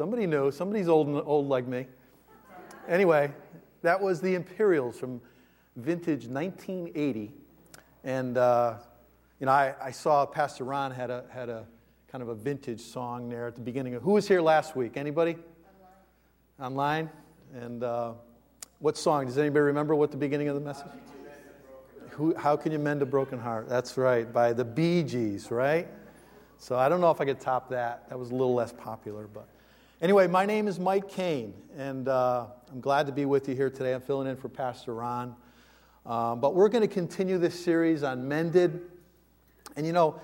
Somebody knew. Somebody's old, old like me. Anyway, that was the Imperials from vintage 1980. And, uh, you know, I, I, saw Pastor Ron had a, had a kind of a vintage song there at the beginning. Of, who was here last week? Anybody? Online. Online? And uh, what song? Does anybody remember what the beginning of the message? Who, how can you mend a broken heart? That's right, by the Bee Gees, right? So I don't know if I could top that. That was a little less popular, but anyway, my name is Mike Kane, and uh, I'm glad to be with you here today. I'm filling in for Pastor Ron. Um, but we're going to continue this series on mended. And you know,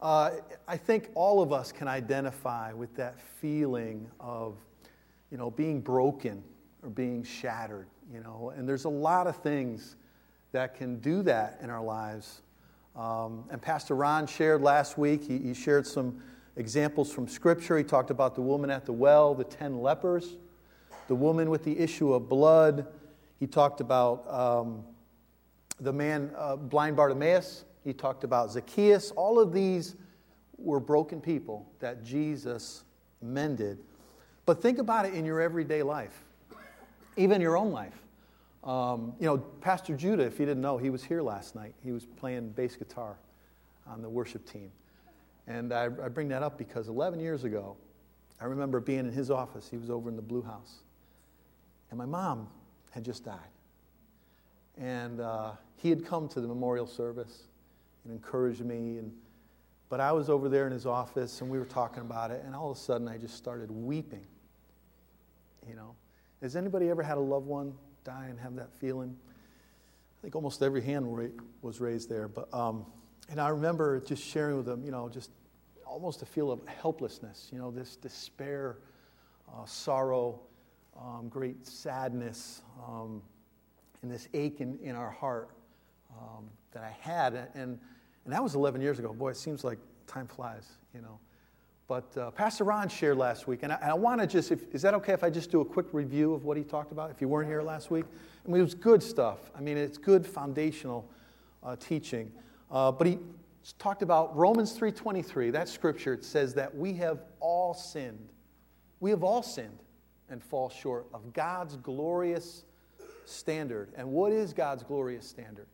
uh, I think all of us can identify with that feeling of, you know, being broken or being shattered, you know. And there's a lot of things that can do that in our lives. Um, and Pastor Ron shared last week, he, he shared some examples from Scripture. He talked about the woman at the well, the ten lepers, the woman with the issue of blood. He talked about um, the man, uh, blind Bartimaeus. He talked about Zacchaeus. All of these were broken people that Jesus mended. But think about it in your everyday life, even your own life. Um, you know, Pastor Judah, if you didn't know, he was here last night. He was playing bass guitar on the worship team. And I, I bring that up because 11 years ago, I remember being in his office. He was over in the Blue House. And my mom had just died. And uh, he had come to the memorial service and encouraged me. And, but I was over there in his office and we were talking about it. And all of a sudden, I just started weeping. You know, has anybody ever had a loved one die and have that feeling. I think almost every hand was raised there. But, um, and I remember just sharing with them, you know, just almost a feel of helplessness, you know, this despair, uh, sorrow, um, great sadness, um, and this ache in, in our heart um, that I had. And, and that was 11 years ago. Boy, it seems like time flies, you know. But uh, Pastor Ron shared last week, and I, I want to just, if, is that okay if I just do a quick review of what he talked about if you weren't here last week? I mean, it was good stuff. I mean, it's good foundational uh, teaching. Uh, but he talked about Romans 3.23, that scripture, it says that we have all sinned. We have all sinned and fall short of God's glorious standard. And what is God's glorious standard?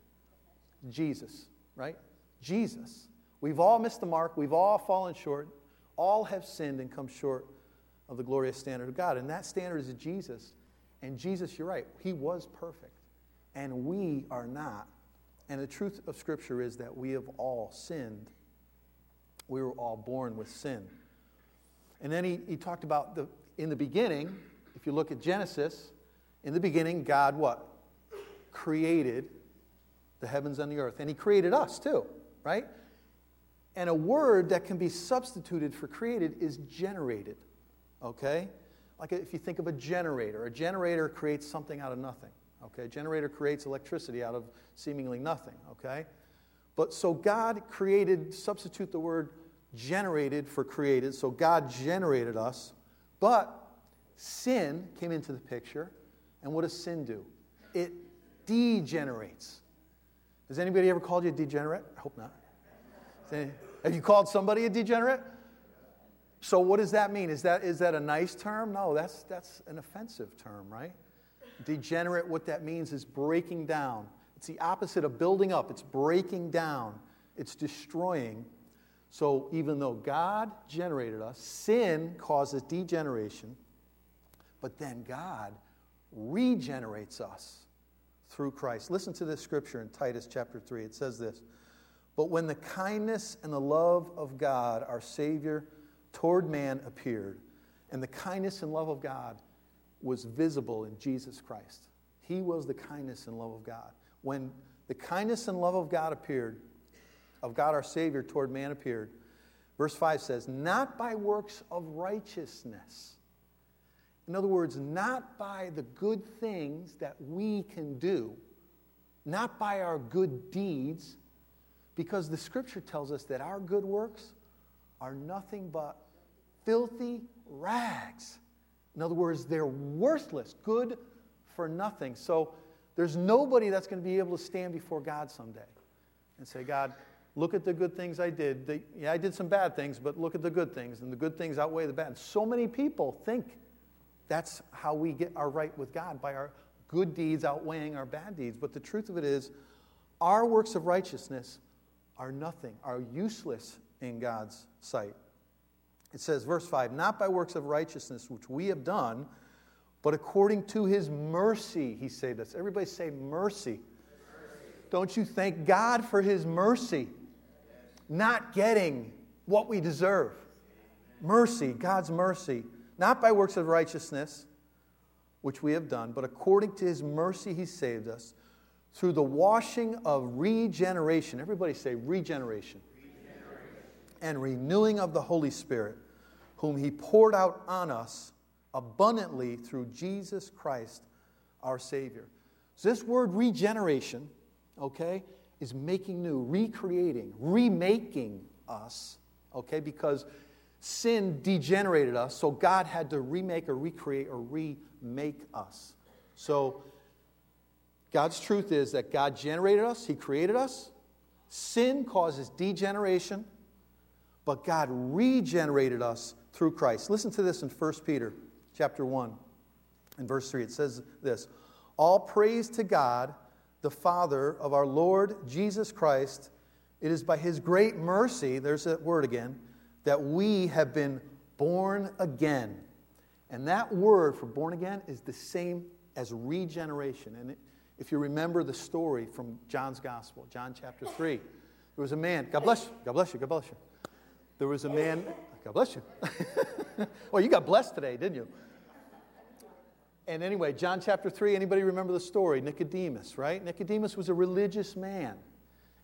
Jesus, right? Jesus. We've all missed the mark. We've all fallen short. All have sinned and come short of the glorious standard of God. And that standard is Jesus. And Jesus, you're right, he was perfect. And we are not. And the truth of Scripture is that we have all sinned. We were all born with sin. And then he, he talked about the, in the beginning, if you look at Genesis, in the beginning, God what? Created the heavens and the earth. And he created us too, right? And a word that can be substituted for created is generated. Okay? Like if you think of a generator, a generator creates something out of nothing. Okay? Generator creates electricity out of seemingly nothing. Okay? But so God created, substitute the word generated for created. So God generated us. But sin came into the picture. And what does sin do? It degenerates. Has anybody ever called you a degenerate? I hope not. Have you called somebody a degenerate? So what does that mean? Is that, is that a nice term? No, that's, that's an offensive term, right? Degenerate, what that means is breaking down. It's the opposite of building up, it's breaking down, it's destroying. So even though God generated us, sin causes degeneration, but then God regenerates us through Christ. Listen to this scripture in Titus chapter 3. It says this but when the kindness and the love of God, our Savior, toward man appeared, and the kindness and love of God was visible in Jesus Christ. He was the kindness and love of God. When the kindness and love of God appeared, of God our Savior toward man appeared, verse 5 says, Not by works of righteousness. In other words, not by the good things that we can do, not by our good deeds because the scripture tells us that our good works are nothing but filthy rags. In other words, they're worthless, good for nothing. So there's nobody that's going to be able to stand before God someday and say, God, Look at the good things I did. Yeah, I did some bad things, but look at the good things, and the good things outweigh the bad. And so many people think that's how we get our right with God by our good deeds outweighing our bad deeds. But the truth of it is, our works of righteousness are nothing, are useless in God's sight. It says, verse 5 Not by works of righteousness which we have done, but according to his mercy, he saved us. Everybody say mercy. mercy. Don't you thank God for his mercy? Not getting what we deserve. Mercy, God's mercy. Not by works of righteousness, which we have done, but according to his mercy, he saved us through the washing of regeneration. Everybody say regeneration. And renewing of the Holy Spirit, whom he poured out on us abundantly through Jesus Christ, our Savior. So, this word regeneration, okay, is making new, recreating, remaking us, okay, because sin degenerated us, so God had to remake or recreate or remake us. So, God's truth is that God generated us, He created us. Sin causes degeneration, but God regenerated us through Christ. Listen to this in 1 Peter chapter 1 and verse 3. It says this All praise to God, the Father of our Lord Jesus Christ. It is by His great mercy, there's that word again, that we have been born again. And that word for born again is the same as regeneration. And if you remember the story from John's Gospel, John chapter 3, there was a man, God bless you, God bless you, God bless you. There was a man, God bless you. well, you got blessed today, didn't you? And anyway, John chapter 3, anybody remember the story? Nicodemus, right? Nicodemus was a religious man.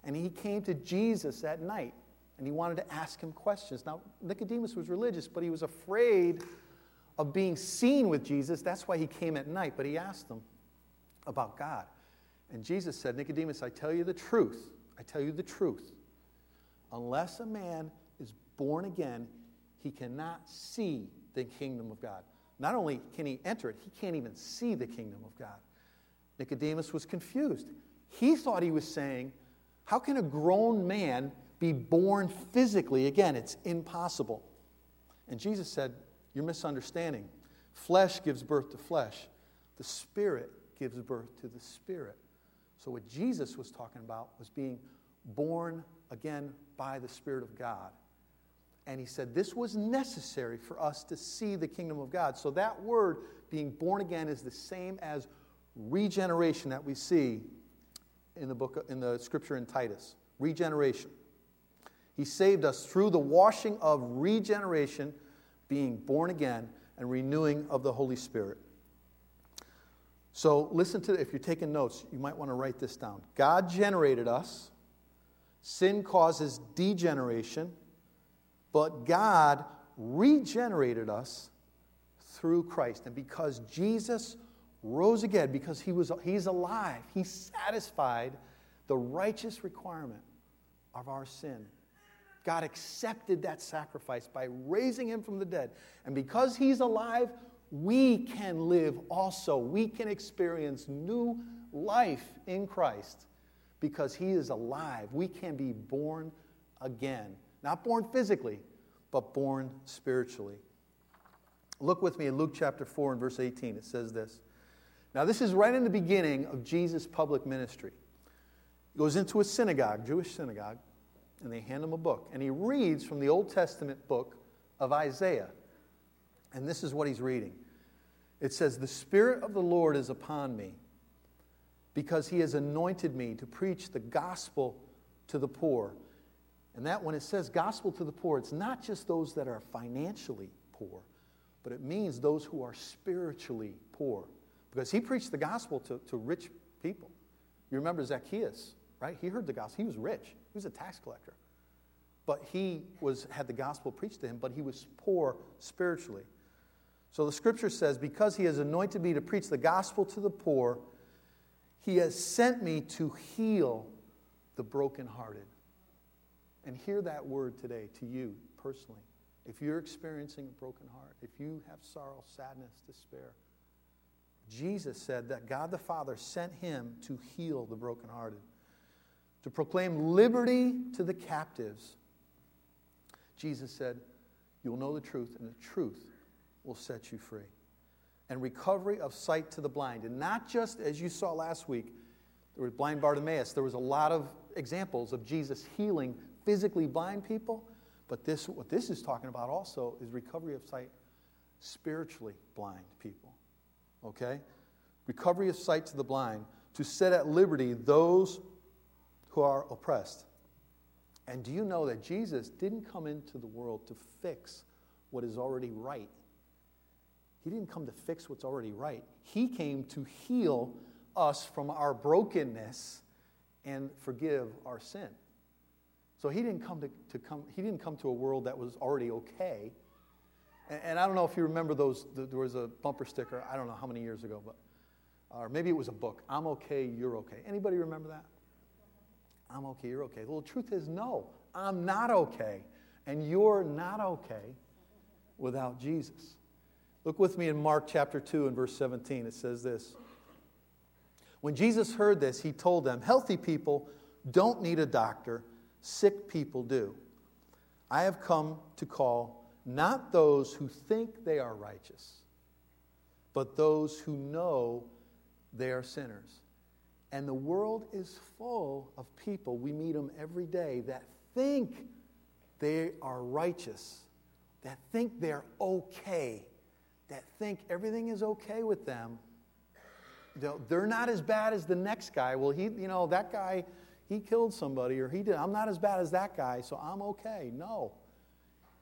And he came to Jesus at night and he wanted to ask him questions. Now, Nicodemus was religious, but he was afraid of being seen with Jesus. That's why he came at night, but he asked him about God. And Jesus said, Nicodemus, I tell you the truth. I tell you the truth. Unless a man born again, he cannot see the kingdom of God. Not only can he enter it, he can't even see the kingdom of God. Nicodemus was confused. He thought he was saying, How can a grown man be born physically? Again, it's impossible. And Jesus said, You're misunderstanding. Flesh gives birth to flesh, the spirit gives birth to the Spirit. So, what Jesus was talking about was being born again by the Spirit of God. And he said this was necessary for us to see the kingdom of God. So, that word, being born again, is the same as regeneration that we see in the book in the scripture in Titus. Regeneration. He saved us through the washing of regeneration, being born again, and renewing of the Holy Spirit. So listen to if you're taking notes, you might want to write this down. God generated us. Sin causes degeneration, but God regenerated us through Christ. And because Jesus rose again, because he was, he's alive, he satisfied the righteous requirement of our sin. God accepted that sacrifice by raising him from the dead. And because he's alive, we can live also. We can experience new life in Christ because He is alive. We can be born again. Not born physically, but born spiritually. Look with me in Luke chapter 4 and verse 18. It says this. Now, this is right in the beginning of Jesus' public ministry. He goes into a synagogue, Jewish synagogue, and they hand him a book. And he reads from the Old Testament book of Isaiah. And this is what he's reading it says, The Spirit of the Lord is upon me because he has anointed me to preach the gospel to the poor. And that, when it says gospel to the poor, it's not just those that are financially poor, but it means those who are spiritually poor. Because he preached the gospel to, to rich people. You remember Zacchaeus, right? He heard the gospel. He was rich, he was a tax collector. But he was, had the gospel preached to him, but he was poor spiritually. So the scripture says, Because he has anointed me to preach the gospel to the poor, he has sent me to heal the brokenhearted. And hear that word today to you personally. If you're experiencing a broken heart, if you have sorrow, sadness, despair, Jesus said that God the Father sent him to heal the brokenhearted. to proclaim liberty to the captives. Jesus said, You'll know the truth, and the truth will set you free. And recovery of sight to the blind. And not just as you saw last week, there was blind Bartimaeus. There was a lot of examples of Jesus healing physically blind people. But this, what this is talking about also is recovery of sight spiritually blind people. Okay? Recovery of sight to the blind, to set at liberty those who are oppressed. And do you know that Jesus didn't come into the world to fix what is already right? He didn't come to fix what's already right. He came to heal us from our brokenness and forgive our sin. So he didn't come to, to come, he didn't come to a world that was already okay. And, and I don't know if you remember those, the, there was a bumper sticker, I don't know how many years ago, but, or maybe it was a book, I'm okay, you're okay. Anybody remember that? I'm okay, you're okay. Well, the truth is, no, I'm not okay. And you're not okay without Jesus. Look with me in Mark chapter 2 and verse 17. It says this When Jesus heard this, he told them, Healthy people don't need a doctor, sick people do. I have come to call not those who think they are righteous, but those who know they are sinners. And the world is full of people, we meet them every day, that think they are righteous, that think they're okay, that think everything is okay with them. They're not as bad as the next guy. Well, he, you know, that guy, he killed somebody or he did. I'm not as bad as that guy, so I'm okay. No.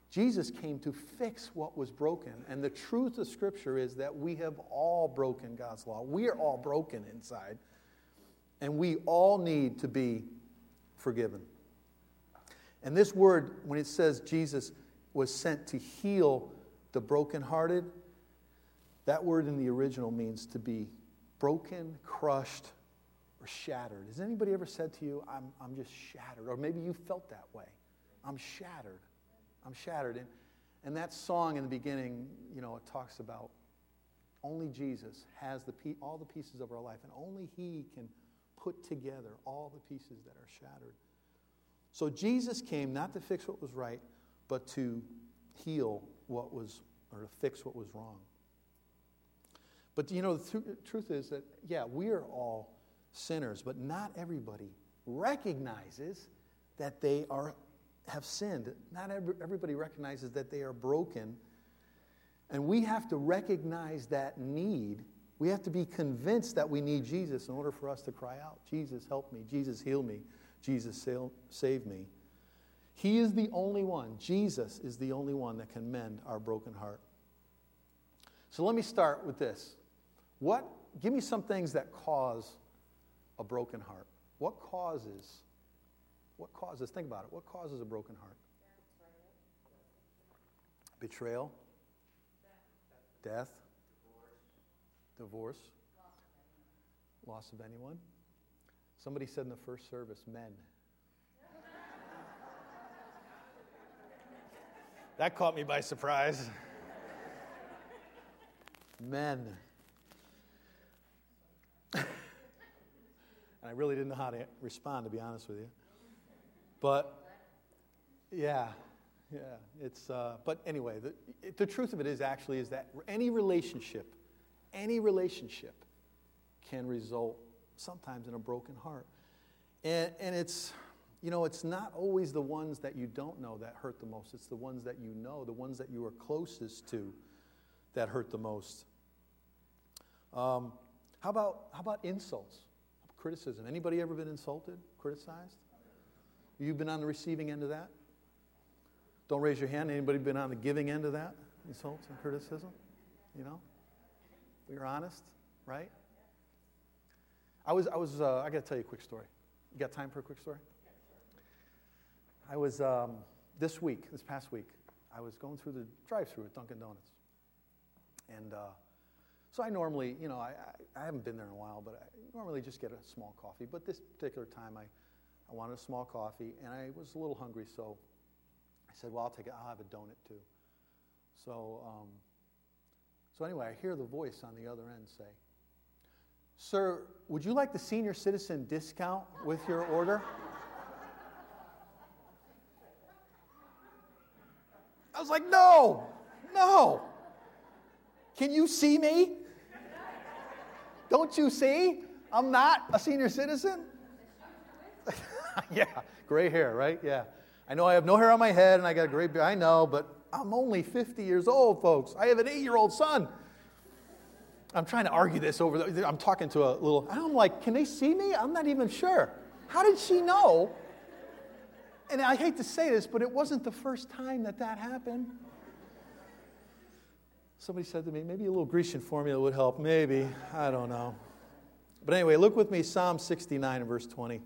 Jesus came to fix what was broken. And the truth of Scripture is that we have all broken God's law. We are all broken inside. And we all need to be forgiven. And this word, when it says Jesus was sent to heal the brokenhearted, that word in the original means to be broken, crushed, or shattered. Has anybody ever said to you, I'm, I'm just shattered? Or maybe you felt that way. I'm shattered. I'm shattered. And, and that song in the beginning, you know, it talks about only Jesus has the, all the pieces of our life, and only He can put together all the pieces that are shattered. So Jesus came not to fix what was right, but to heal what was, or to fix what was wrong. But you know, the th- truth is that, yeah, we are all sinners, but not everybody recognizes that they are, have sinned. Not every, everybody recognizes that they are broken. And we have to recognize that need we have to be convinced that we need Jesus in order for us to cry out, Jesus, help me. Jesus, heal me. Jesus, save me. He is the only one. Jesus is the only one that can mend our broken heart. So let me start with this. What, give me some things that cause a broken heart. What causes, what causes, think about it, what causes a broken heart? Betrayal, death, divorce, loss of anyone. Somebody said in the first service, men. that caught me by surprise. men. I really didn't know how to respond, to be honest with you. But, yeah, yeah, it's, uh, but anyway, the, the truth of it is actually is that any relationship any relationship can result sometimes in a broken heart. And, and it's, you know, it's not always the ones that you don't know that hurt the most. It's the ones that you know, the ones that you are closest to that hurt the most. Um, how, about, how about insults? Criticism. Anybody ever been insulted, criticized? You've been on the receiving end of that? Don't raise your hand. Anybody been on the giving end of that? Insults and criticism? You know? We are honest, right? I was, I was, uh, I got to tell you a quick story. You got time for a quick story? I was, um, this week, this past week, I was going through the drive through at Dunkin' Donuts. And uh, so I normally, you know, I, I, I haven't been there in a while, but I normally just get a small coffee. But this particular time, I, I wanted a small coffee, and I was a little hungry, so I said, well, I'll take it. I'll have a donut too. So, um, so anyway, I hear the voice on the other end say, Sir, would you like the senior citizen discount with your order? I was like, No, no. Can you see me? Don't you see? I'm not a senior citizen. yeah, gray hair, right? Yeah. I know I have no hair on my head and I got a gray beard. I know, but I'm only 50 years old, folks. I have an eight year old son. I'm trying to argue this over. The, I'm talking to a little. I'm like, can they see me? I'm not even sure. How did she know? And I hate to say this, but it wasn't the first time that that happened. Somebody said to me, maybe a little Grecian formula would help. Maybe. I don't know. But anyway, look with me, Psalm 69 and verse 20.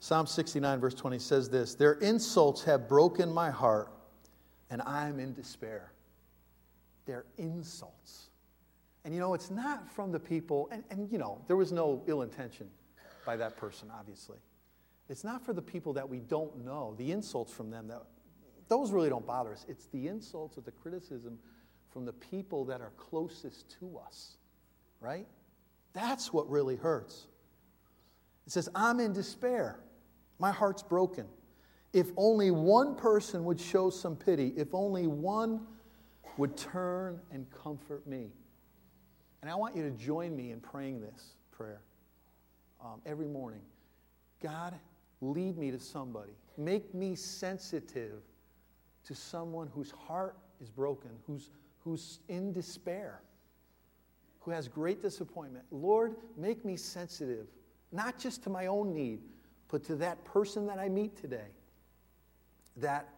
Psalm 69, verse 20 says this Their insults have broken my heart, and I am in despair. Their insults. And you know, it's not from the people, and, and you know, there was no ill intention by that person, obviously. It's not for the people that we don't know, the insults from them, that, those really don't bother us. It's the insults or the criticism from the people that are closest to us, right? That's what really hurts. It says, I'm in despair. My heart's broken. If only one person would show some pity, if only one would turn and comfort me. And I want you to join me in praying this prayer um, every morning. God, lead me to somebody. Make me sensitive to someone whose heart is broken, who's, who's in despair, who has great disappointment. Lord, make me sensitive, not just to my own need, but to that person that I meet today that,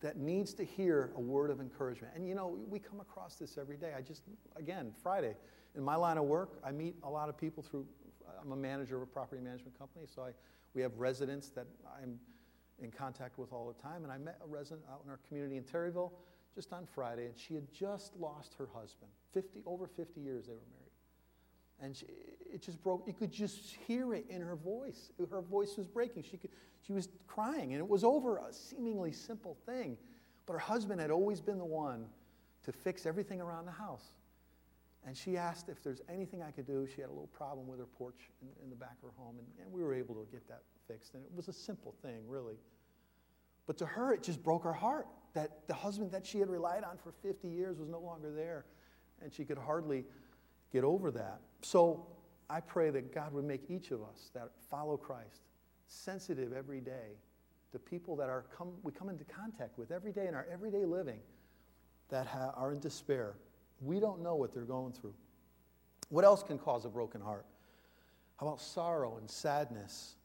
that needs to hear a word of encouragement. And you know, we come across this every day. I just, again, Friday, in my line of work, I meet a lot of people through, I'm a manager of a property management company, so I, we have residents that I'm in contact with all the time. And I met a resident out in our community in Terryville just on Friday, and she had just lost her husband. 50, over 50 years they were married. And she, it just broke. You could just hear it in her voice. Her voice was breaking. She, could, she was crying, and it was over a seemingly simple thing. But her husband had always been the one to fix everything around the house. And she asked if there's anything I could do. She had a little problem with her porch in, in the back of her home, and, and we were able to get that fixed. And it was a simple thing, really. But to her, it just broke her heart that the husband that she had relied on for 50 years was no longer there. And she could hardly get over that. So I pray that God would make each of us that follow Christ sensitive every day to people that are come, we come into contact with every day in our everyday living that ha- are in despair. We don't know what they're going through. What else can cause a broken heart? How about sorrow and sadness?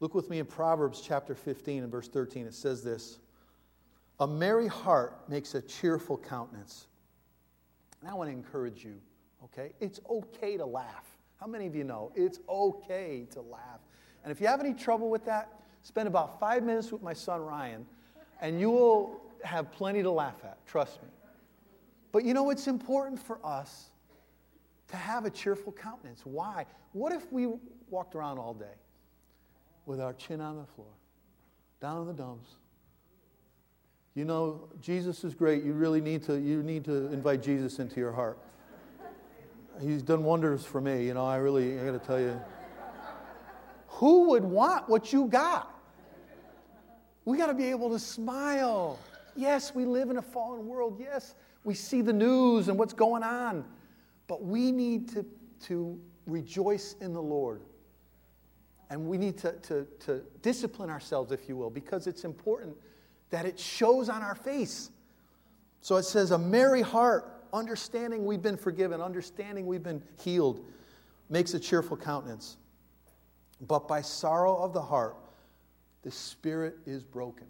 Look with me in Proverbs chapter 15 and verse 13. It says this A merry heart makes a cheerful countenance. And I want to encourage you, okay? It's okay to laugh. How many of you know it's okay to laugh? And if you have any trouble with that, spend about five minutes with my son Ryan, and you will have plenty to laugh at, trust me. But you know, it's important for us to have a cheerful countenance. Why? What if we walked around all day with our chin on the floor, down in the dumps? You know, Jesus is great. You really need to, you need to invite Jesus into your heart. He's done wonders for me. You know, I really, I got to tell you. Who would want what you got? We got to be able to smile. Yes, we live in a fallen world. Yes, we see the news and what's going on. But we need to, to rejoice in the Lord. And we need to, to, to discipline ourselves, if you will, because it's important that it shows on our face. So it says, a merry heart, understanding we've been forgiven, understanding we've been healed, makes a cheerful countenance. But by sorrow of the heart, the spirit is broken.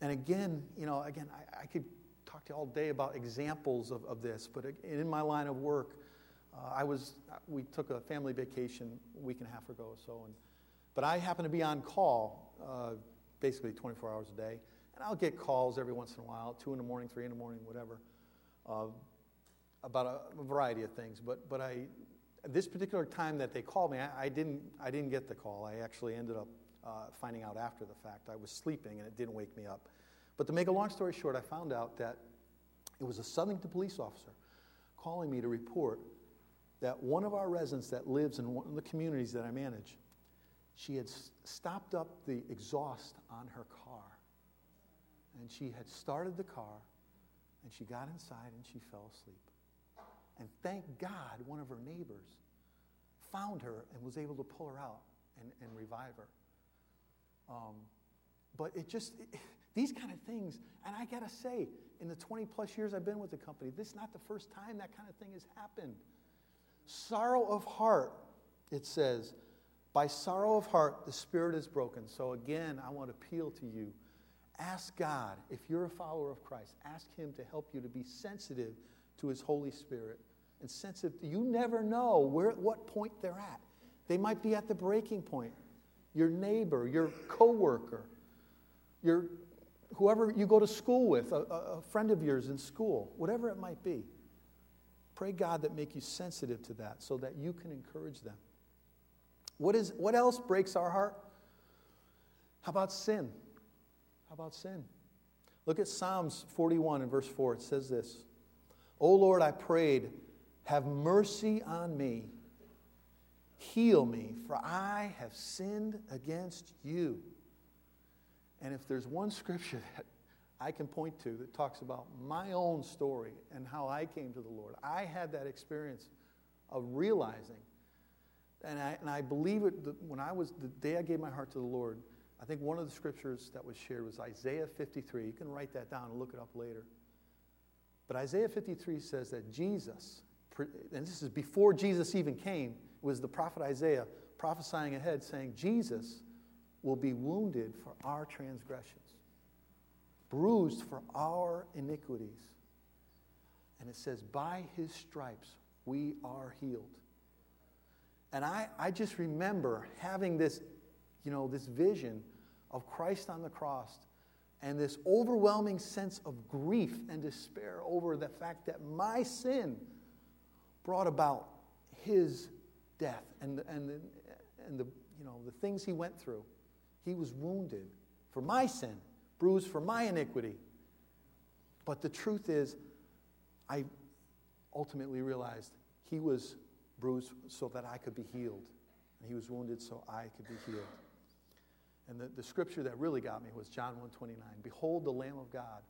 And again, you know, again, I, I could talk to you all day about examples of, of this, but in my line of work, uh, I was, we took a family vacation a week and a half ago or so, and, but I happened to be on call uh, basically 24 hours a day, and I'll get calls every once in a while, 2 in the morning, 3 in the morning, whatever, uh, about a, a, variety of things. But, but I, this particular time that they called me, I, I, didn't, I didn't get the call. I actually ended up uh, finding out after the fact. I was sleeping and it didn't wake me up. But to make a long story short, I found out that it was a Southington police officer calling me to report that one of our residents that lives in one of the communities that I manage, she had stopped up the exhaust on her car. and she had started the car, and she got inside and she fell asleep. And thank God one of her neighbors found her and was able to pull her out and, and revive her. Um, but it just, it, these kind of things, and I gotta say, in the 20 plus years I've been with the company, this is not the first time that kind of thing has happened. Sorrow of heart, it says, by sorrow of heart, the spirit is broken. So again, I want to appeal to you. Ask God, if you're a follower of Christ, ask Him to help you to be sensitive to His Holy Spirit and sensitive. You never know where, at what point they're at. They might be at the breaking point. Your neighbor, your coworker, your whoever you go to school with, a, a friend of yours in school, whatever it might be. Pray God that make you sensitive to that so that you can encourage them. What, is, what else breaks our heart? How about sin? How about sin? Look at Psalms 41 and verse 4. It says this O Lord, I prayed, have mercy on me. Heal me, for I have sinned against you. And if there's one scripture that I can point to that talks about my own story and how I came to the Lord, I had that experience of realizing, and I, and I believe it when I was, the day I gave my heart to the Lord, I think one of the scriptures that was shared was Isaiah 53. You can write that down and look it up later. But Isaiah 53 says that Jesus, and this is before Jesus even came, was the prophet Isaiah prophesying ahead, saying, Jesus will be wounded for our transgressions, bruised for our iniquities. And it says, By his stripes we are healed. And I, I just remember having this, you know, this vision of Christ on the cross and this overwhelming sense of grief and despair over the fact that my sin brought about his death and, and, the, and the, you know, the things he went through. He was wounded for my sin, bruised for my iniquity. But the truth is, I ultimately realized he was bruised so that I could be healed. And he was wounded so I could be healed. And the, the scripture that really got me was John 1.29. Behold the Lamb of God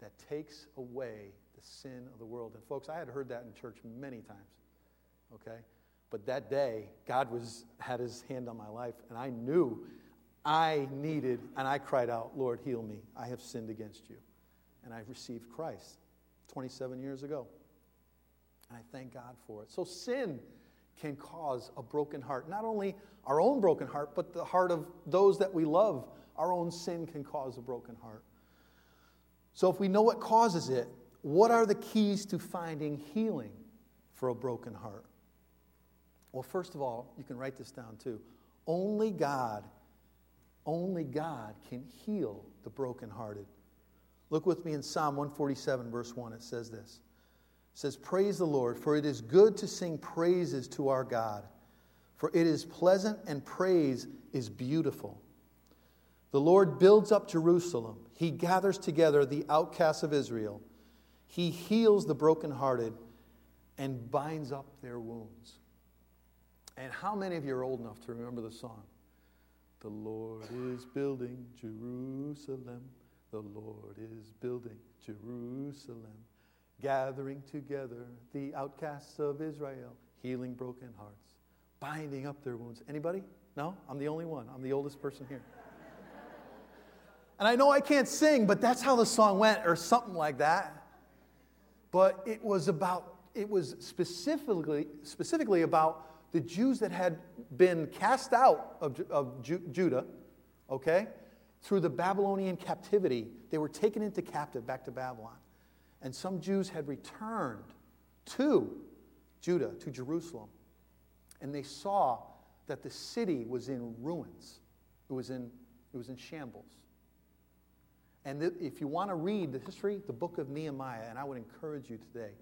that takes away the sin of the world. And folks, I had heard that in church many times. Okay? But that day, God was, had his hand on my life, and I knew I needed, and I cried out, Lord, heal me. I have sinned against you. And I received Christ 27 years ago. And I thank God for it. So sin can cause a broken heart. Not only our own broken heart, but the heart of those that we love. Our own sin can cause a broken heart. So if we know what causes it, what are the keys to finding healing for a broken heart? Well, first of all, you can write this down too. Only God only God can heal the brokenhearted. Look with me in Psalm 147, verse 1. It says this says, Praise the Lord, for it is good to sing praises to our God, for it is pleasant and praise is beautiful. The Lord builds up Jerusalem, He gathers together the outcasts of Israel, He heals the brokenhearted and binds up their wounds. And how many of you are old enough to remember the song? The Lord is building Jerusalem. The Lord is building Jerusalem. Gathering together the outcasts of Israel, healing broken hearts, binding up their wounds. Anybody? No? I'm the only one. I'm the oldest person here. and I know I can't sing, but that's how the song went, or something like that. But it was about, it was specifically, specifically about the Jews that had been cast out of, of Ju- Judah, okay, through the Babylonian captivity, they were taken into captive back to Babylon. And some Jews had returned to Judah, to Jerusalem. And they saw that the city was in ruins, it was in, it was in shambles. And th- if you want to read the history, the book of Nehemiah, and I would encourage you today,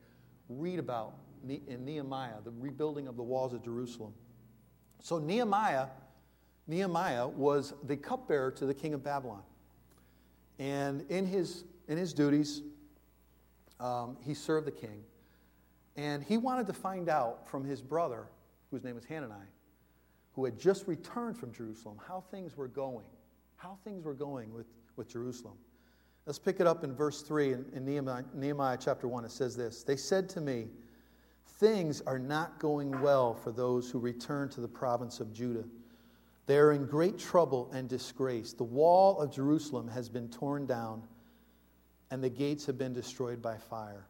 read about in Nehemiah, the rebuilding of the walls of Jerusalem. So Nehemiah, Nehemiah was the cupbearer to the king of Babylon. And in his, in his duties, um, he served the king. And he wanted to find out from his brother, whose name was Hanani, who had just returned from Jerusalem, how things were going, how things were going with, with Jerusalem. Let's pick it up in verse 3 in, in Nehemiah, Nehemiah chapter 1. It says this They said to me, Things are not going well for those who return to the province of Judah. They are in great trouble and disgrace. The wall of Jerusalem has been torn down, and the gates have been destroyed by fire.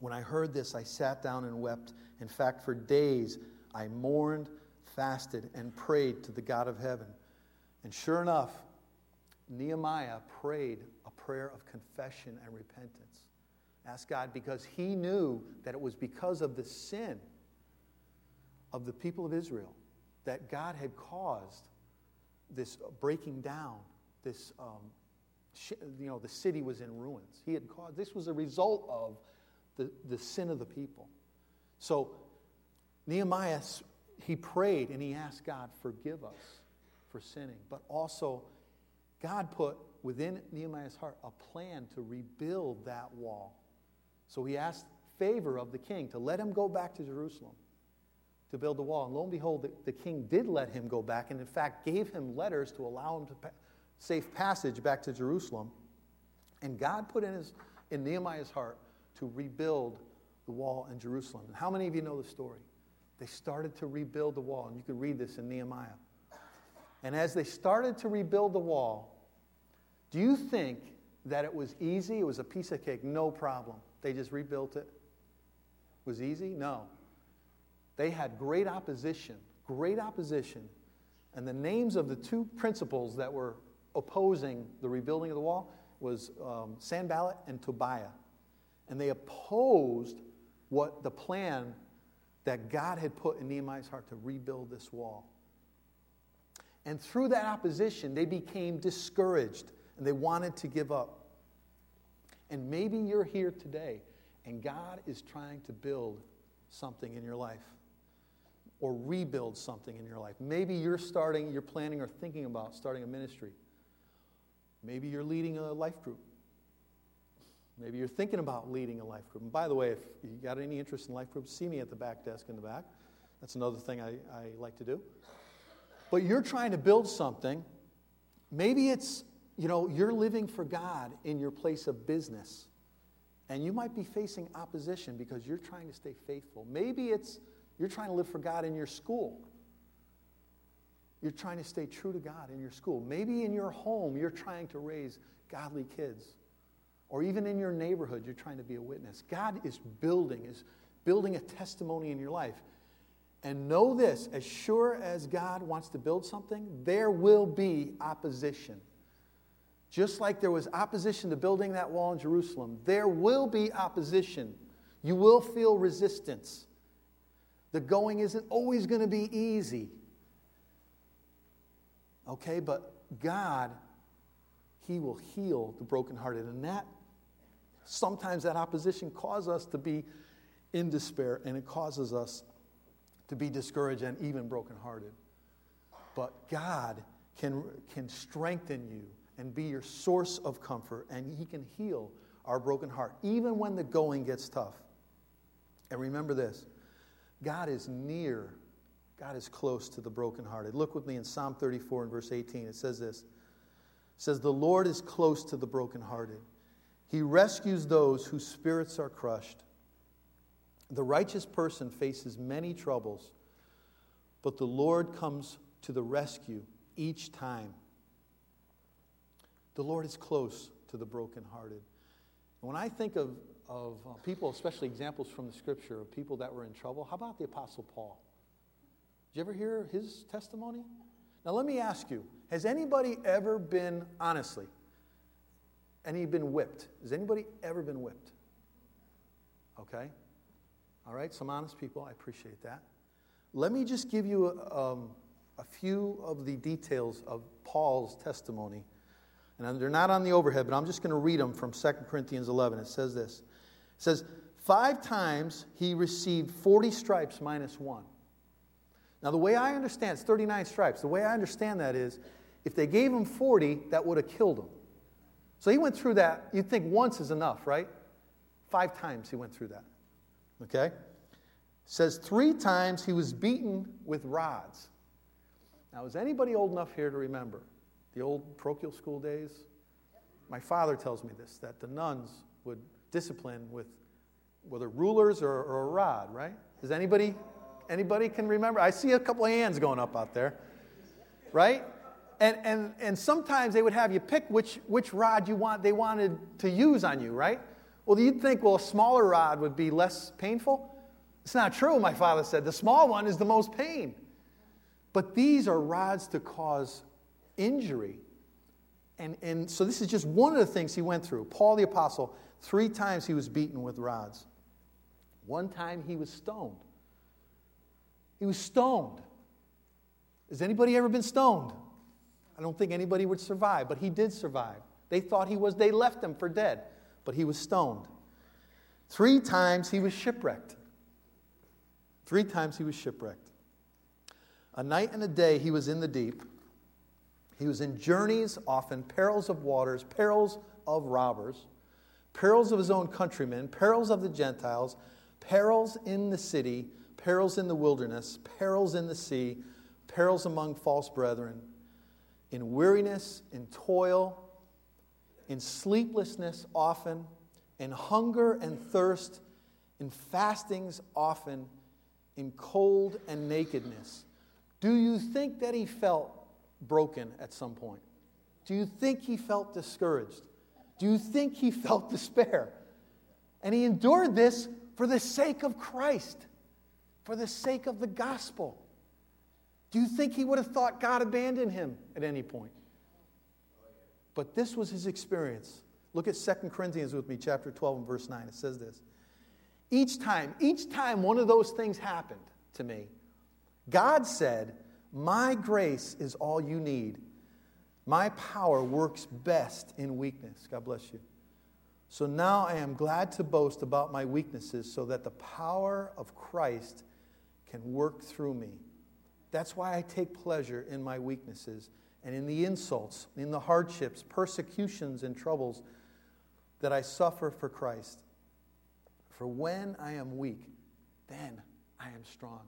When I heard this, I sat down and wept. In fact, for days I mourned, fasted, and prayed to the God of heaven. And sure enough, Nehemiah prayed a prayer of confession and repentance. Ask God because he knew that it was because of the sin of the people of Israel that God had caused this breaking down, this, um, you know, the city was in ruins. He had caused, this was a result of the, the sin of the people. So Nehemiah, he prayed and he asked God, forgive us for sinning, but also God put within Nehemiah's heart a plan to rebuild that wall. So he asked favor of the king to let him go back to Jerusalem to build the wall. And lo and behold, the, the king did let him go back, and in fact gave him letters to allow him to safe passage back to Jerusalem. And God put in, his, in Nehemiah's heart to rebuild the wall in Jerusalem. And how many of you know the story? They started to rebuild the wall, and you can read this in Nehemiah. And as they started to rebuild the wall, do you think that it was easy? It was a piece of cake, no problem. They just rebuilt it. Was easy? No. They had great opposition, great opposition. And the names of the two principals that were opposing the rebuilding of the wall was um, Sanballat and Tobiah. And they opposed what the plan that God had put in Nehemiah's heart to rebuild this wall. And through that opposition, they became discouraged and they wanted to give up. And maybe you're here today and God is trying to build something in your life or rebuild something in your life. Maybe you're starting, you're planning or thinking about starting a ministry. Maybe you're leading a life group. Maybe you're thinking about leading a life group. And by the way, if you got any interest in life groups, see me at the back desk in the back. That's another thing I, I like to do. But you're trying to build something. Maybe it's you know, you're living for God in your place of business. And you might be facing opposition because you're trying to stay faithful. Maybe it's you're trying to live for God in your school. You're trying to stay true to God in your school. Maybe in your home, you're trying to raise godly kids. Or even in your neighborhood, you're trying to be a witness. God is building, is building a testimony in your life. And know this as sure as God wants to build something, there will be opposition. Just like there was opposition to building that wall in Jerusalem, there will be opposition. You will feel resistance. The going isn't always going to be easy. Okay, but God, He will heal the brokenhearted. And that, sometimes that opposition causes us to be in despair and it causes us to be discouraged and even brokenhearted. But God can, can strengthen you and be your source of comfort, and He can heal our broken heart, even when the going gets tough. And remember this God is near, God is close to the brokenhearted. Look with me in Psalm 34 and verse 18. It says this It says, The Lord is close to the brokenhearted, He rescues those whose spirits are crushed. The righteous person faces many troubles, but the Lord comes to the rescue each time. The Lord is close to the brokenhearted. And when I think of, of uh, people, especially examples from the scripture of people that were in trouble, how about the Apostle Paul? Did you ever hear his testimony? Now, let me ask you has anybody ever been, honestly, any been whipped? Has anybody ever been whipped? Okay? All right, some honest people, I appreciate that. Let me just give you a, um, a few of the details of Paul's testimony and they're not on the overhead, but I'm just going to read them from 2 Corinthians 11. It says this It says, Five times he received 40 stripes minus one. Now, the way I understand it's 39 stripes. The way I understand that is if they gave him 40, that would have killed him. So he went through that. You'd think once is enough, right? Five times he went through that. Okay? Says three times he was beaten with rods. Now, is anybody old enough here to remember? The old parochial school days? my father tells me this that the nuns would discipline with whether rulers or, or a rod, right? Is anybody anybody can remember? I see a couple of hands going up out there, right? And, and, and sometimes they would have you pick which, which rod you want they wanted to use on you, right? Well, you'd think, well, a smaller rod would be less painful. It's not true, my father said. The small one is the most pain. But these are rods to cause injury. And, and so this is just one of the things he went through. Paul the Apostle, three times he was beaten with rods. One time he was stoned. He was stoned. Has anybody ever been stoned? I don't think anybody would survive, but he did survive. They thought he was, they left him for dead, but he was stoned. Three times he was shipwrecked. Three times he was shipwrecked. A night and a day he was in the deep. He was in journeys, often perils of waters, perils of robbers, perils of his own countrymen, perils of the Gentiles, perils in the city, perils in the wilderness, perils in the sea, perils among false brethren, in weariness, in toil, in sleeplessness often, in hunger and thirst, in fastings often, in cold and nakedness. Do you think that he felt broken at some point? Do you think he felt discouraged? Do you think he felt despair? And he endured this for the sake of Christ, for the sake of the gospel. Do you think he would have thought God abandoned him at any point? But this was his experience. Look at 2 Corinthians with me, chapter 12 and verse 9. It says this. Each time, each time one of those things happened to me, God said, My grace is all you need. My power works best in weakness. God bless you. So now I am glad to boast about my weaknesses so that the power of Christ can work through me. That's why I take pleasure in my weaknesses and in the insults, in the hardships, persecutions, and troubles that I suffer for Christ. For when I am weak, then I am strong.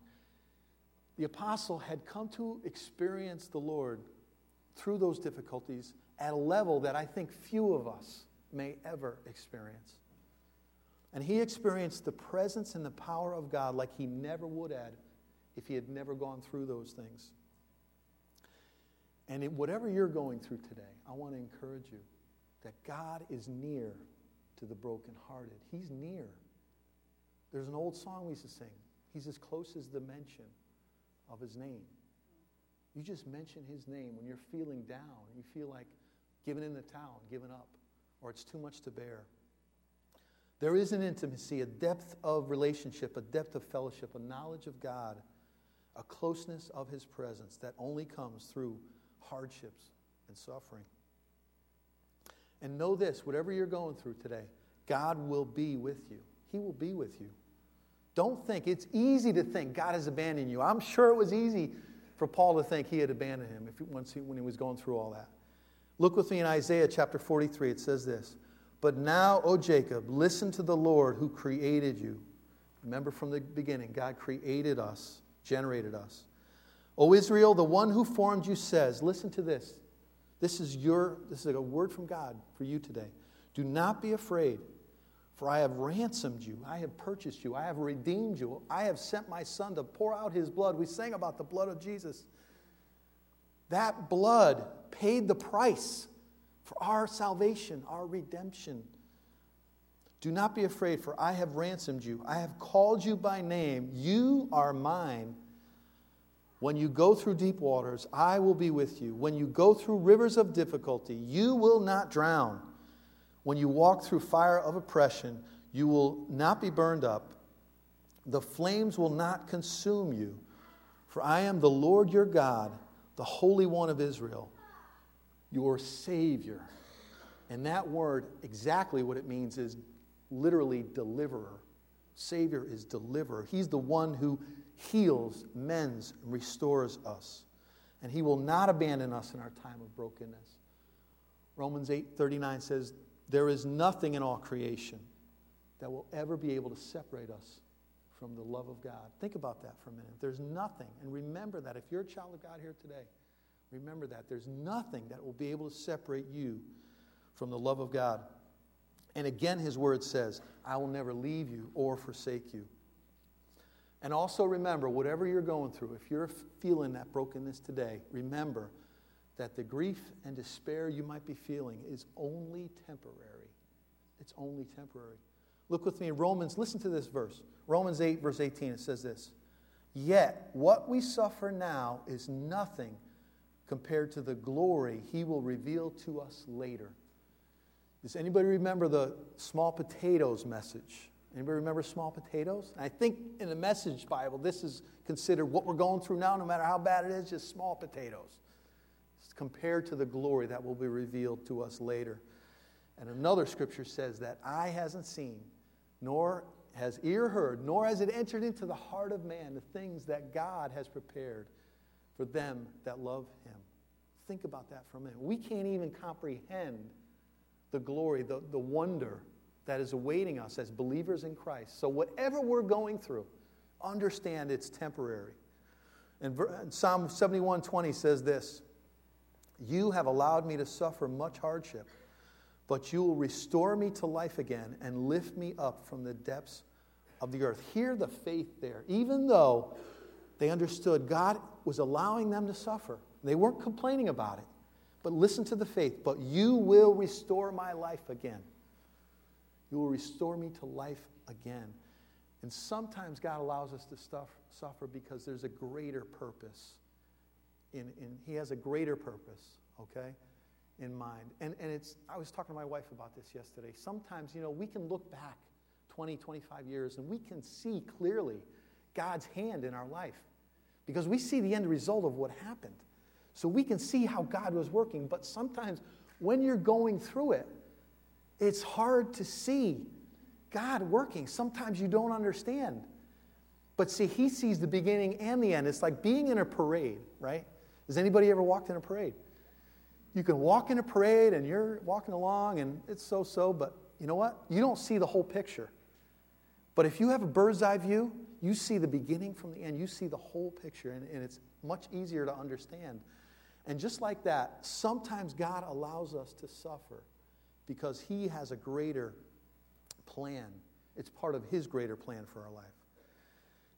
The apostle had come to experience the Lord through those difficulties at a level that I think few of us may ever experience. And he experienced the presence and the power of God like he never would have if he had never gone through those things. And it, whatever you're going through today, I want to encourage you that God is near to the brokenhearted. He's near. There's an old song we used to sing. He's as close as the mention of his name. You just mention his name when you're feeling down, you feel like giving in the towel, giving up, or it's too much to bear. There is an intimacy, a depth of relationship, a depth of fellowship, a knowledge of God, a closeness of his presence that only comes through hardships and suffering. And know this whatever you're going through today, God will be with you. He will be with you. Don't think, it's easy to think God has abandoned you. I'm sure it was easy for Paul to think he had abandoned him if, once he, when he was going through all that. Look with me in Isaiah chapter 43. It says this But now, O Jacob, listen to the Lord who created you. Remember from the beginning, God created us, generated us. O Israel, the one who formed you says, listen to this. This is your this is a word from God for you today. Do not be afraid, for I have ransomed you. I have purchased you. I have redeemed you. I have sent my son to pour out his blood. We sang about the blood of Jesus. That blood paid the price for our salvation, our redemption. Do not be afraid, for I have ransomed you. I have called you by name. You are mine. When you go through deep waters, I will be with you. When you go through rivers of difficulty, you will not drown. When you walk through fire of oppression, you will not be burned up. The flames will not consume you. For I am the Lord your God, the Holy One of Israel, your Savior. And that word, exactly what it means, is literally deliverer. Savior is deliverer. He's the one who heals, mends, and restores us. And he will not abandon us in our time of brokenness. Romans 8:39 says, "There is nothing in all creation that will ever be able to separate us from the love of God." Think about that for a minute. There's nothing, and remember that if you're a child of God here today, remember that there's nothing that will be able to separate you from the love of God. And again, his word says, I will never leave you or forsake you. And also remember, whatever you're going through, if you're feeling that brokenness today, remember that the grief and despair you might be feeling is only temporary. It's only temporary. Look with me in Romans, listen to this verse. Romans 8, verse 18, it says this Yet what we suffer now is nothing compared to the glory he will reveal to us later. Does anybody remember the small potatoes message? Anybody remember small potatoes? I think in the Message Bible, this is considered what we're going through now, no matter how bad it is, just small potatoes. It's compared to the glory that will be revealed to us later. And another scripture says that eye hasn't seen, nor has ear heard, nor has it entered into the heart of man the things that God has prepared for them that love him. Think about that for a minute. We can't even comprehend the glory, the, the wonder that is awaiting us as believers in Christ. So, whatever we're going through, understand it's temporary. And Psalm 71 20 says this You have allowed me to suffer much hardship, but you will restore me to life again and lift me up from the depths of the earth. Hear the faith there. Even though they understood God was allowing them to suffer, they weren't complaining about it. But listen to the faith. But you will restore my life again. You will restore me to life again. And sometimes God allows us to stuff, suffer because there's a greater purpose. In, in, he has a greater purpose, okay, in mind. And, and it's, I was talking to my wife about this yesterday. Sometimes, you know, we can look back 20, 25 years and we can see clearly God's hand in our life because we see the end result of what happened. So we can see how God was working. But sometimes when you're going through it, it's hard to see God working. Sometimes you don't understand. But see, He sees the beginning and the end. It's like being in a parade, right? Has anybody ever walked in a parade? You can walk in a parade and you're walking along and it's so so, but you know what? You don't see the whole picture. But if you have a bird's eye view, you see the beginning from the end. You see the whole picture, and, and it's much easier to understand. And just like that, sometimes God allows us to suffer because He has a greater plan. It's part of His greater plan for our life.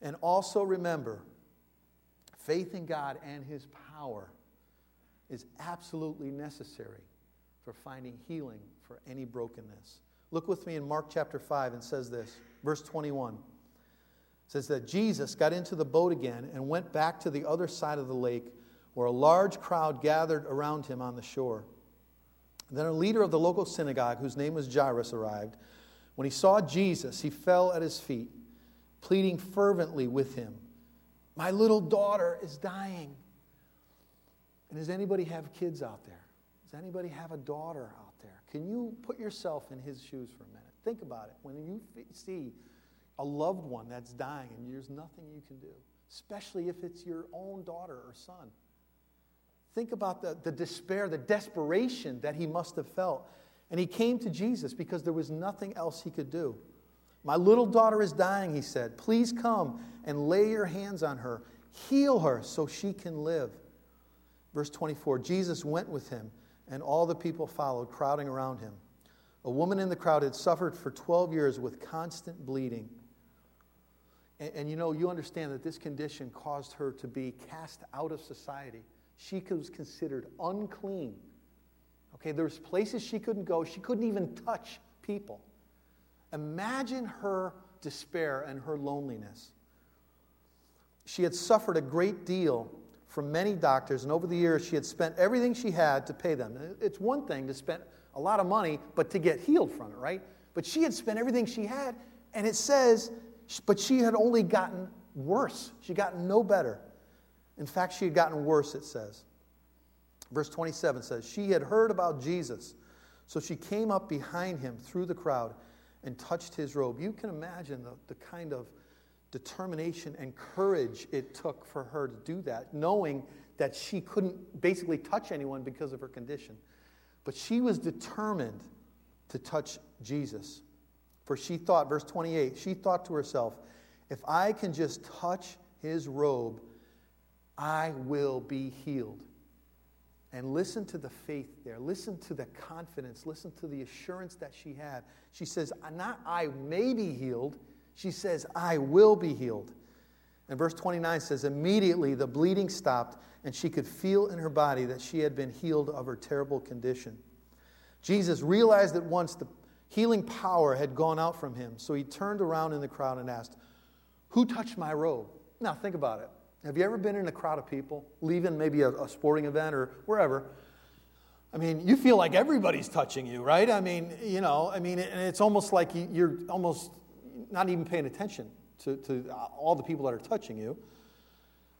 And also remember, faith in God and His power is absolutely necessary for finding healing for any brokenness. Look with me in Mark chapter 5 and says this, verse 21. Says that Jesus got into the boat again and went back to the other side of the lake where a large crowd gathered around him on the shore. Then a leader of the local synagogue, whose name was Jairus, arrived. When he saw Jesus, he fell at his feet, pleading fervently with him My little daughter is dying. And does anybody have kids out there? Does anybody have a daughter out there? Can you put yourself in his shoes for a minute? Think about it. When you see a loved one that's dying and there's nothing you can do, especially if it's your own daughter or son. Think about the, the despair, the desperation that he must have felt. And he came to Jesus because there was nothing else he could do. My little daughter is dying, he said. Please come and lay your hands on her. Heal her so she can live. Verse 24 Jesus went with him, and all the people followed, crowding around him. A woman in the crowd had suffered for 12 years with constant bleeding. And, and you know, you understand that this condition caused her to be cast out of society she was considered unclean. Okay, there's places she couldn't go. She couldn't even touch people. Imagine her despair and her loneliness. She had suffered a great deal from many doctors, and over the years, she had spent everything she had to pay them. It's one thing to spend a lot of money, but to get healed from it, right? But she had spent everything she had, and it says, but she had only gotten worse. She got no better. In fact, she had gotten worse, it says. Verse 27 says, She had heard about Jesus, so she came up behind him through the crowd and touched his robe. You can imagine the, the kind of determination and courage it took for her to do that, knowing that she couldn't basically touch anyone because of her condition. But she was determined to touch Jesus. For she thought, verse 28, she thought to herself, if I can just touch his robe, I will be healed. And listen to the faith there. Listen to the confidence. Listen to the assurance that she had. She says, Not I may be healed. She says, I will be healed. And verse 29 says, Immediately the bleeding stopped, and she could feel in her body that she had been healed of her terrible condition. Jesus realized at once the healing power had gone out from him, so he turned around in the crowd and asked, Who touched my robe? Now, think about it. Have you ever been in a crowd of people, leaving maybe a, a, sporting event or wherever? I mean, you feel like everybody's touching you, right? I mean, you know, I mean, and it's almost like you're almost not even paying attention to, to all the people that are touching you.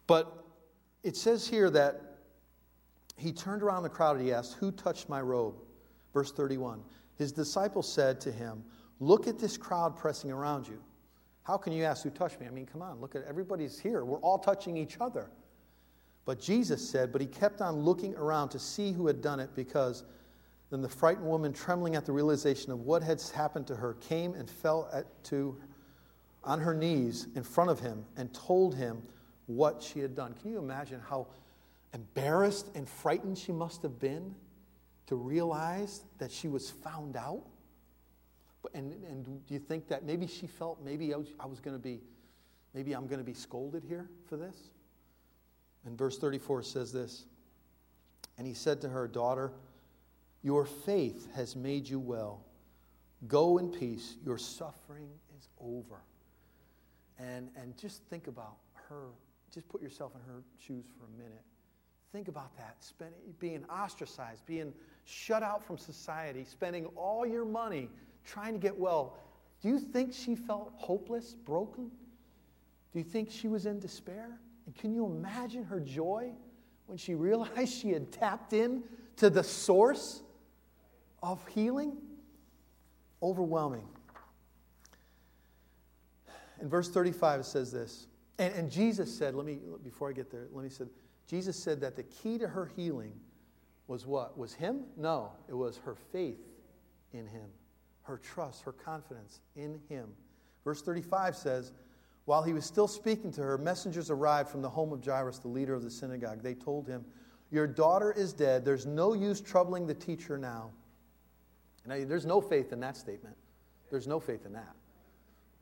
But it says here that he turned around the crowd and he asked, Who touched my robe? Verse 31. His disciples said to him, Look at this crowd pressing around you. How can you ask who touched me? I mean, come on, look at everybody's here. We're all touching each other. But Jesus said, but he kept on looking around to see who had done it because then the frightened woman, trembling at the realization of what had happened to her, came and fell at, to, on her knees in front of him and told him what she had done. Can you imagine how embarrassed and frightened she must have been to realize that she was found out? And, and do you think that maybe she felt maybe I was, I was going to be, maybe I'm going to be scolded here for this? And verse 34 says this And he said to her, Daughter, your faith has made you well. Go in peace. Your suffering is over. And, and just think about her. Just put yourself in her shoes for a minute. Think about that. Spending, being ostracized, being shut out from society, spending all your money trying to get well. Do you think she felt hopeless, broken? Do you think she was in despair? And can you imagine her joy when she realized she had tapped in to the source of healing? Overwhelming. In verse 35, it says this. And, and Jesus said, let me, before I get there, let me say, Jesus said that the key to her healing was what? Was him? No, it was her faith in him her trust, her confidence in him. Verse 35 says, While he was still speaking to her, messengers arrived from the home of Jairus, the leader of the synagogue. They told him, Your daughter is dead. There's no use troubling the teacher now. Now, there's no faith in that statement. There's no faith in that.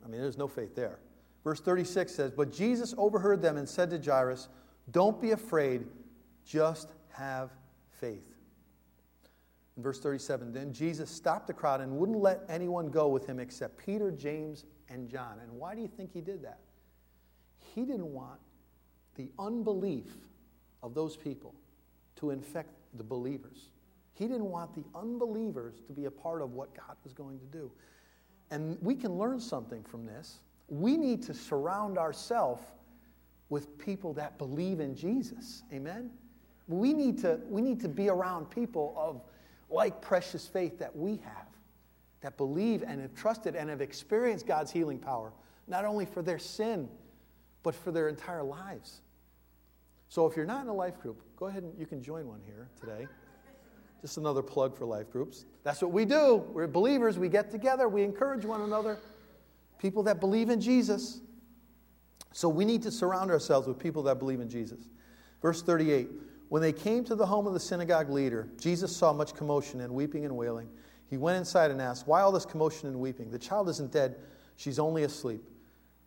I mean, there's no faith there. Verse 36 says, But Jesus overheard them and said to Jairus, Don't be afraid, just have faith. In verse 37, then Jesus stopped the crowd and wouldn't let anyone go with him except Peter, James, and John. And why do you think he did that? He didn't want the unbelief of those people to infect the believers. He didn't want the unbelievers to be a part of what God was going to do. And we can learn something from this. We need to surround ourselves with people that believe in Jesus. Amen? We need to, we need to be around people of like precious faith that we have, that believe and have trusted and have experienced God's healing power, not only for their sin, but for their entire lives. So if you're not in a life group, go ahead and you can join one here today. Just another plug for life groups. That's what we do. We're believers. We get together, we encourage one another, people that believe in Jesus. So we need to surround ourselves with people that believe in Jesus. Verse 38 when they came to the home of the synagogue leader, Jesus saw much commotion and weeping and wailing. He went inside and asked, Why all this commotion and weeping? The child isn't dead, she's only asleep.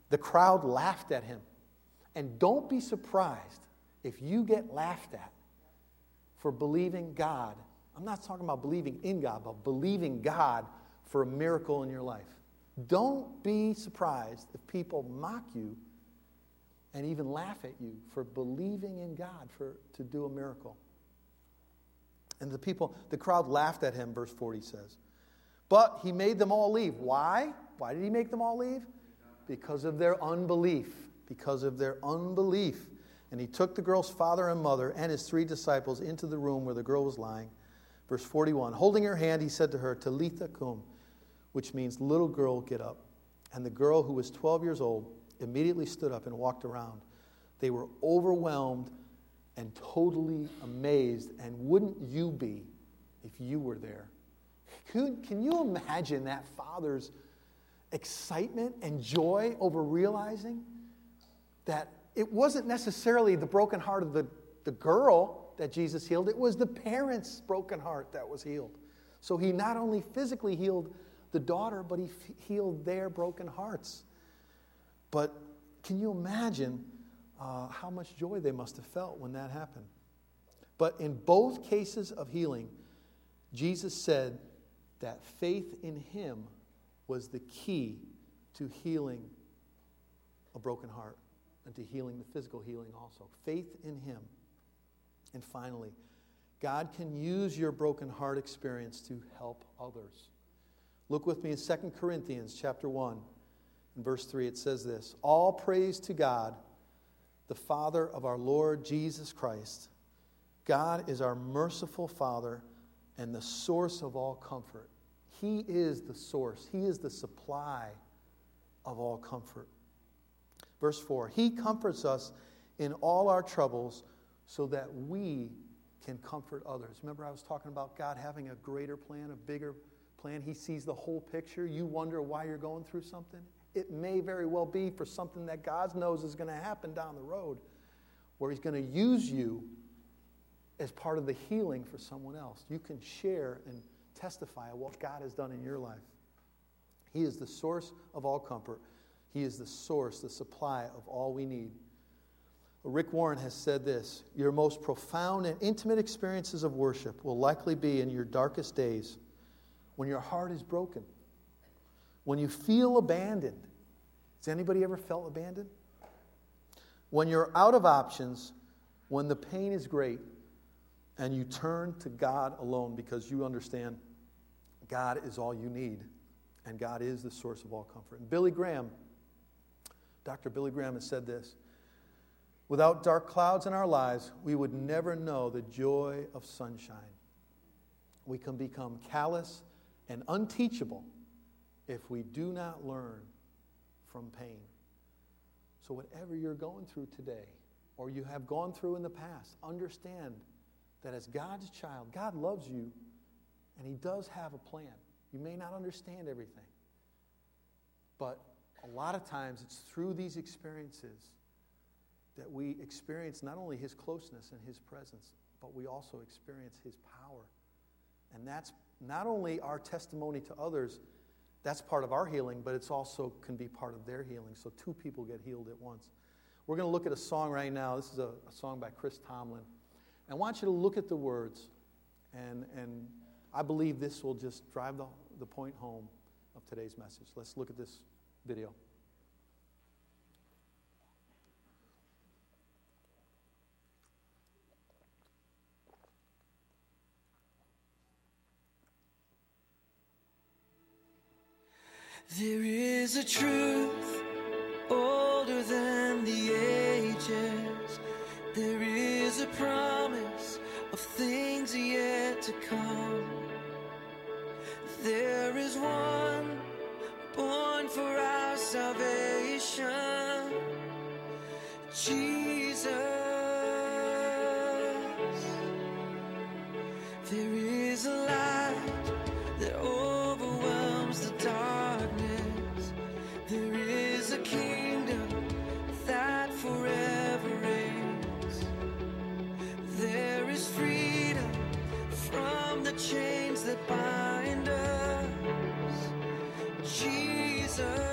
The crowd laughed at him. And don't be surprised if you get laughed at for believing God. I'm not talking about believing in God, but believing God for a miracle in your life. Don't be surprised if people mock you and even laugh at you for believing in God for, to do a miracle. And the people, the crowd laughed at him, verse 40 says. But he made them all leave. Why? Why did he make them all leave? Because of their unbelief. Because of their unbelief. And he took the girl's father and mother and his three disciples into the room where the girl was lying. Verse 41 Holding her hand, he said to her, Talitha cum, which means, little girl, get up. And the girl, who was 12 years old, immediately stood up and walked around. They were overwhelmed and totally amazed. And wouldn't you be if you were there? Can, can you imagine that father's excitement and joy over realizing that it wasn't necessarily the broken heart of the, the girl that Jesus healed, it was the parents' broken heart that was healed. So he not only physically healed the daughter, but he f- healed their broken hearts. But can you imagine uh, how much joy they must have felt when that happened? But in both cases of healing, Jesus said that faith in him was the key to healing a broken heart and to healing the physical healing also. Faith in him. And finally, God can use your broken heart experience to help others. Look with me in 2 Corinthians chapter 1 in verse 3 it says this, all praise to God, the Father of our Lord Jesus Christ. God is our merciful Father and the source of all comfort. He is the source. He is the supply of all comfort. Verse 4 He comforts us in all our troubles so that we can comfort others. Remember, I was talking about God having a greater plan, a bigger plan. He sees the whole picture. You wonder why you're going through something. It may very well be for something that God knows is going to happen down the road, where He's going to use you as part of the healing for someone else. You can share and testify of what God has done in your life. He is the source of all comfort. He is the source, the supply of all we need. Rick Warren has said this Your most profound and intimate experiences of worship will likely be in your darkest days when your heart is broken, when you feel abandoned. Has anybody ever felt abandoned? When you're out of options, when the pain is great, and you turn to God alone because you understand God is all you need, and God is the source of all comfort. And Billy Graham, Dr. Billy Graham has said this Without dark clouds in our lives, we would never know the joy of sunshine. We can become callous and unteachable if we do not learn from pain. So, whatever you're going through today, or you have gone through in the past, understand that as God's child, God loves you and He does have a plan. You may not understand everything, but a lot of times it's through these experiences that we experience not only His closeness and His presence, but we also experience His power. And that's not only our testimony to others, that's part of our healing, but it's also can be part of their healing. So two people get healed at once. We're going to look at a song right now. This is a, a song by Chris Tomlin. I want you to look at the words, and, and I believe this will just drive the, the point home of today's message. Let's look at this video. There is a truth older than the ages. There is a promise of things yet to come. There is one born for our salvation. Jesus. Bind us. Jesus, Jesus.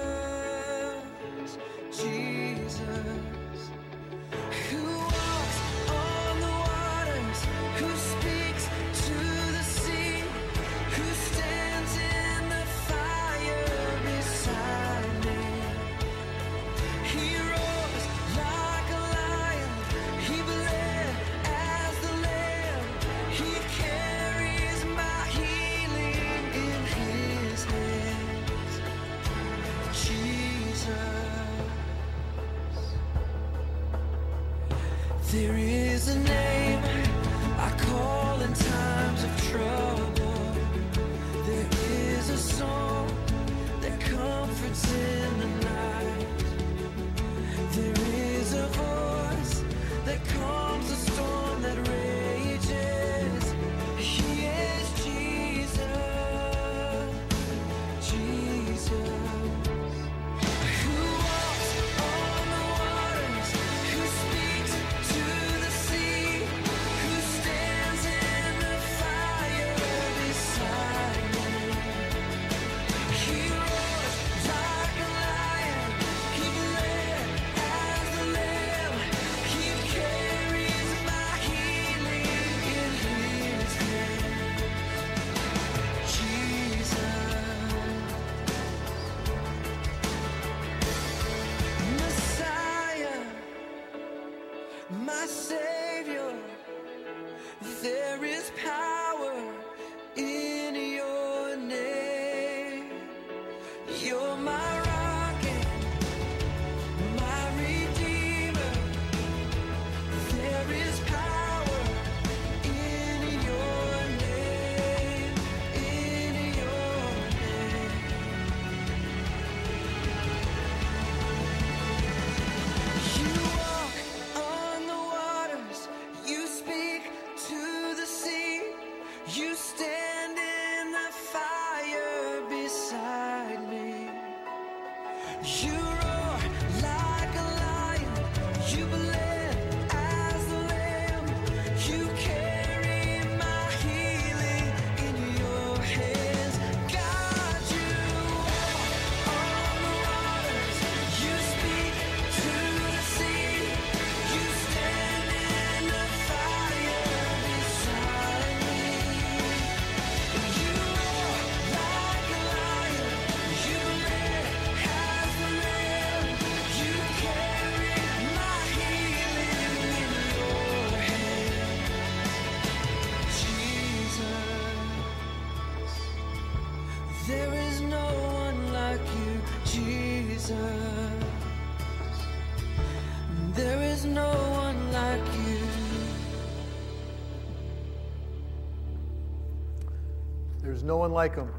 Like him.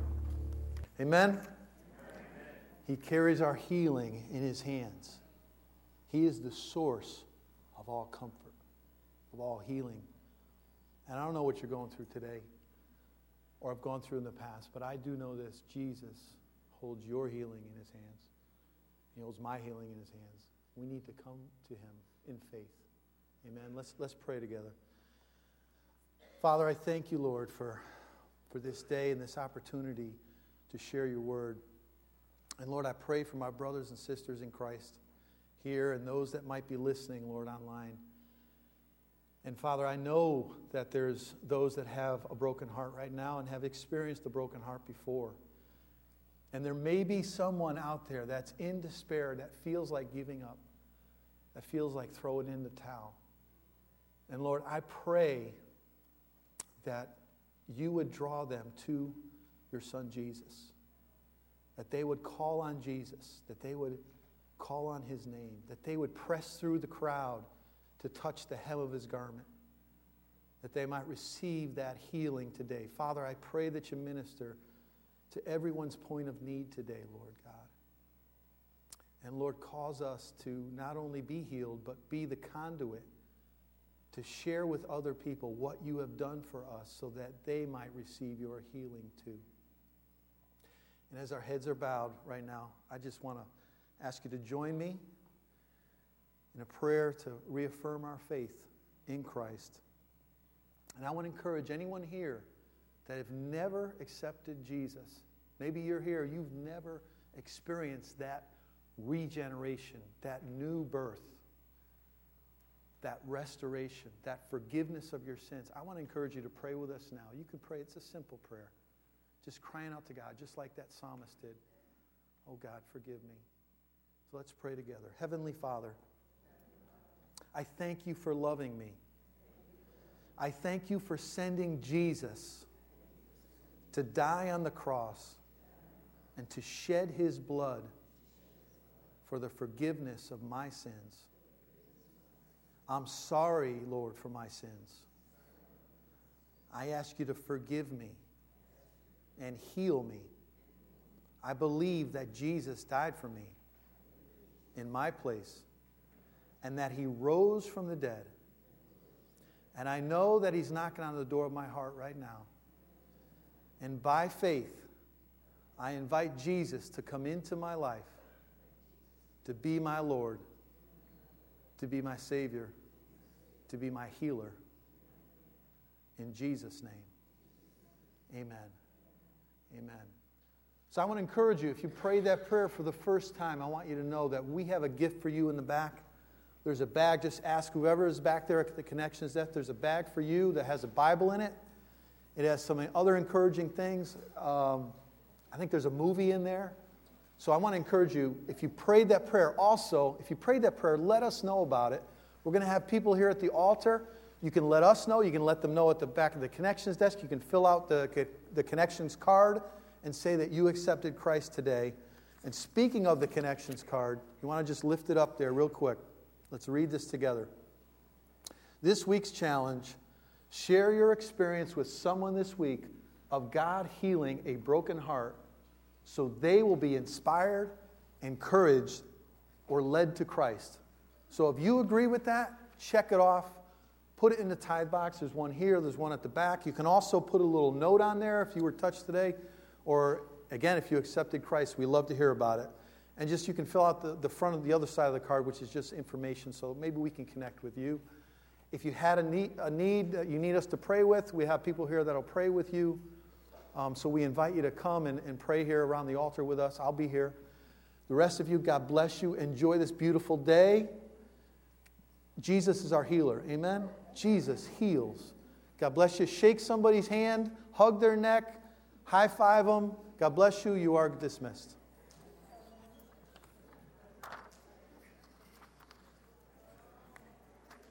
Amen? He carries our healing in his hands. He is the source of all comfort, of all healing. And I don't know what you're going through today or have gone through in the past, but I do know this Jesus holds your healing in his hands. He holds my healing in his hands. We need to come to him in faith. Amen. Let's, let's pray together. Father, I thank you, Lord, for, for this day and this opportunity to share your word. And Lord, I pray for my brothers and sisters in Christ here and those that might be listening, Lord, online. And Father, I know that there's those that have a broken heart right now and have experienced a broken heart before. And there may be someone out there that's in despair, that feels like giving up, that feels like throwing in the towel. And Lord, I pray that you would draw them to your son Jesus, that they would call on Jesus, that they would call on his name, that they would press through the crowd to touch the hem of his garment, that they might receive that healing today. Father, I pray that you minister to everyone's point of need today, Lord God. And Lord, cause us to not only be healed, but be the conduit to share with other people what you have done for us so that they might receive your healing too. And as our heads are bowed right now, I just want to ask you to join me in a prayer to reaffirm our faith in Christ. And I want to encourage anyone here that have never accepted Jesus. Maybe you're here, you've never experienced that regeneration, that new birth, that restoration, that forgiveness of your sins. I want to encourage you to pray with us now. You can pray, it's a simple prayer. Just crying out to God, just like that psalmist did. Oh God, forgive me. So let's pray together. Heavenly Father, I thank you for loving me. I thank you for sending Jesus to die on the cross and to shed his blood for the forgiveness of my sins. I'm sorry, Lord, for my sins. I ask you to forgive me and heal me. I believe that Jesus died for me in my place and that he rose from the dead. And I know that he's knocking on the door of my heart right now. And by faith, I invite Jesus to come into my life, to be my Lord, to be my Savior, to be my healer. In Jesus' name, amen. Amen. So I want to encourage you, if you pray that prayer for the first time, I want you to know that we have a gift for you in the back. There's a bag, just ask whoever is back there at the Connections Desk. There's a bag for you that has a Bible in it. It has some other encouraging things. Um, I think there's a movie in there. So I want to encourage you, if you prayed that prayer, also, if you prayed that prayer, let us know about it. We're going to have people here at the altar. You can let us know. You can let them know at the back of the connections desk. You can fill out the, the connections card and say that you accepted Christ today. And speaking of the connections card, you want to just lift it up there real quick. Let's read this together. This week's challenge share your experience with someone this week of God healing a broken heart so they will be inspired, encouraged, or led to Christ. So if you agree with that, check it off. Put it in the tithe box. There's one here, there's one at the back. You can also put a little note on there if you were touched today, or again, if you accepted Christ, we love to hear about it. And just you can fill out the, the front of the other side of the card, which is just information, so maybe we can connect with you. If you had a need, a need you need us to pray with, we have people here that'll pray with you. Um, so we invite you to come and, and pray here around the altar with us. I'll be here. The rest of you, God bless you. Enjoy this beautiful day. Jesus is our healer. Amen? Jesus heals. God bless you. Shake somebody's hand, hug their neck, high five them. God bless you. You are dismissed.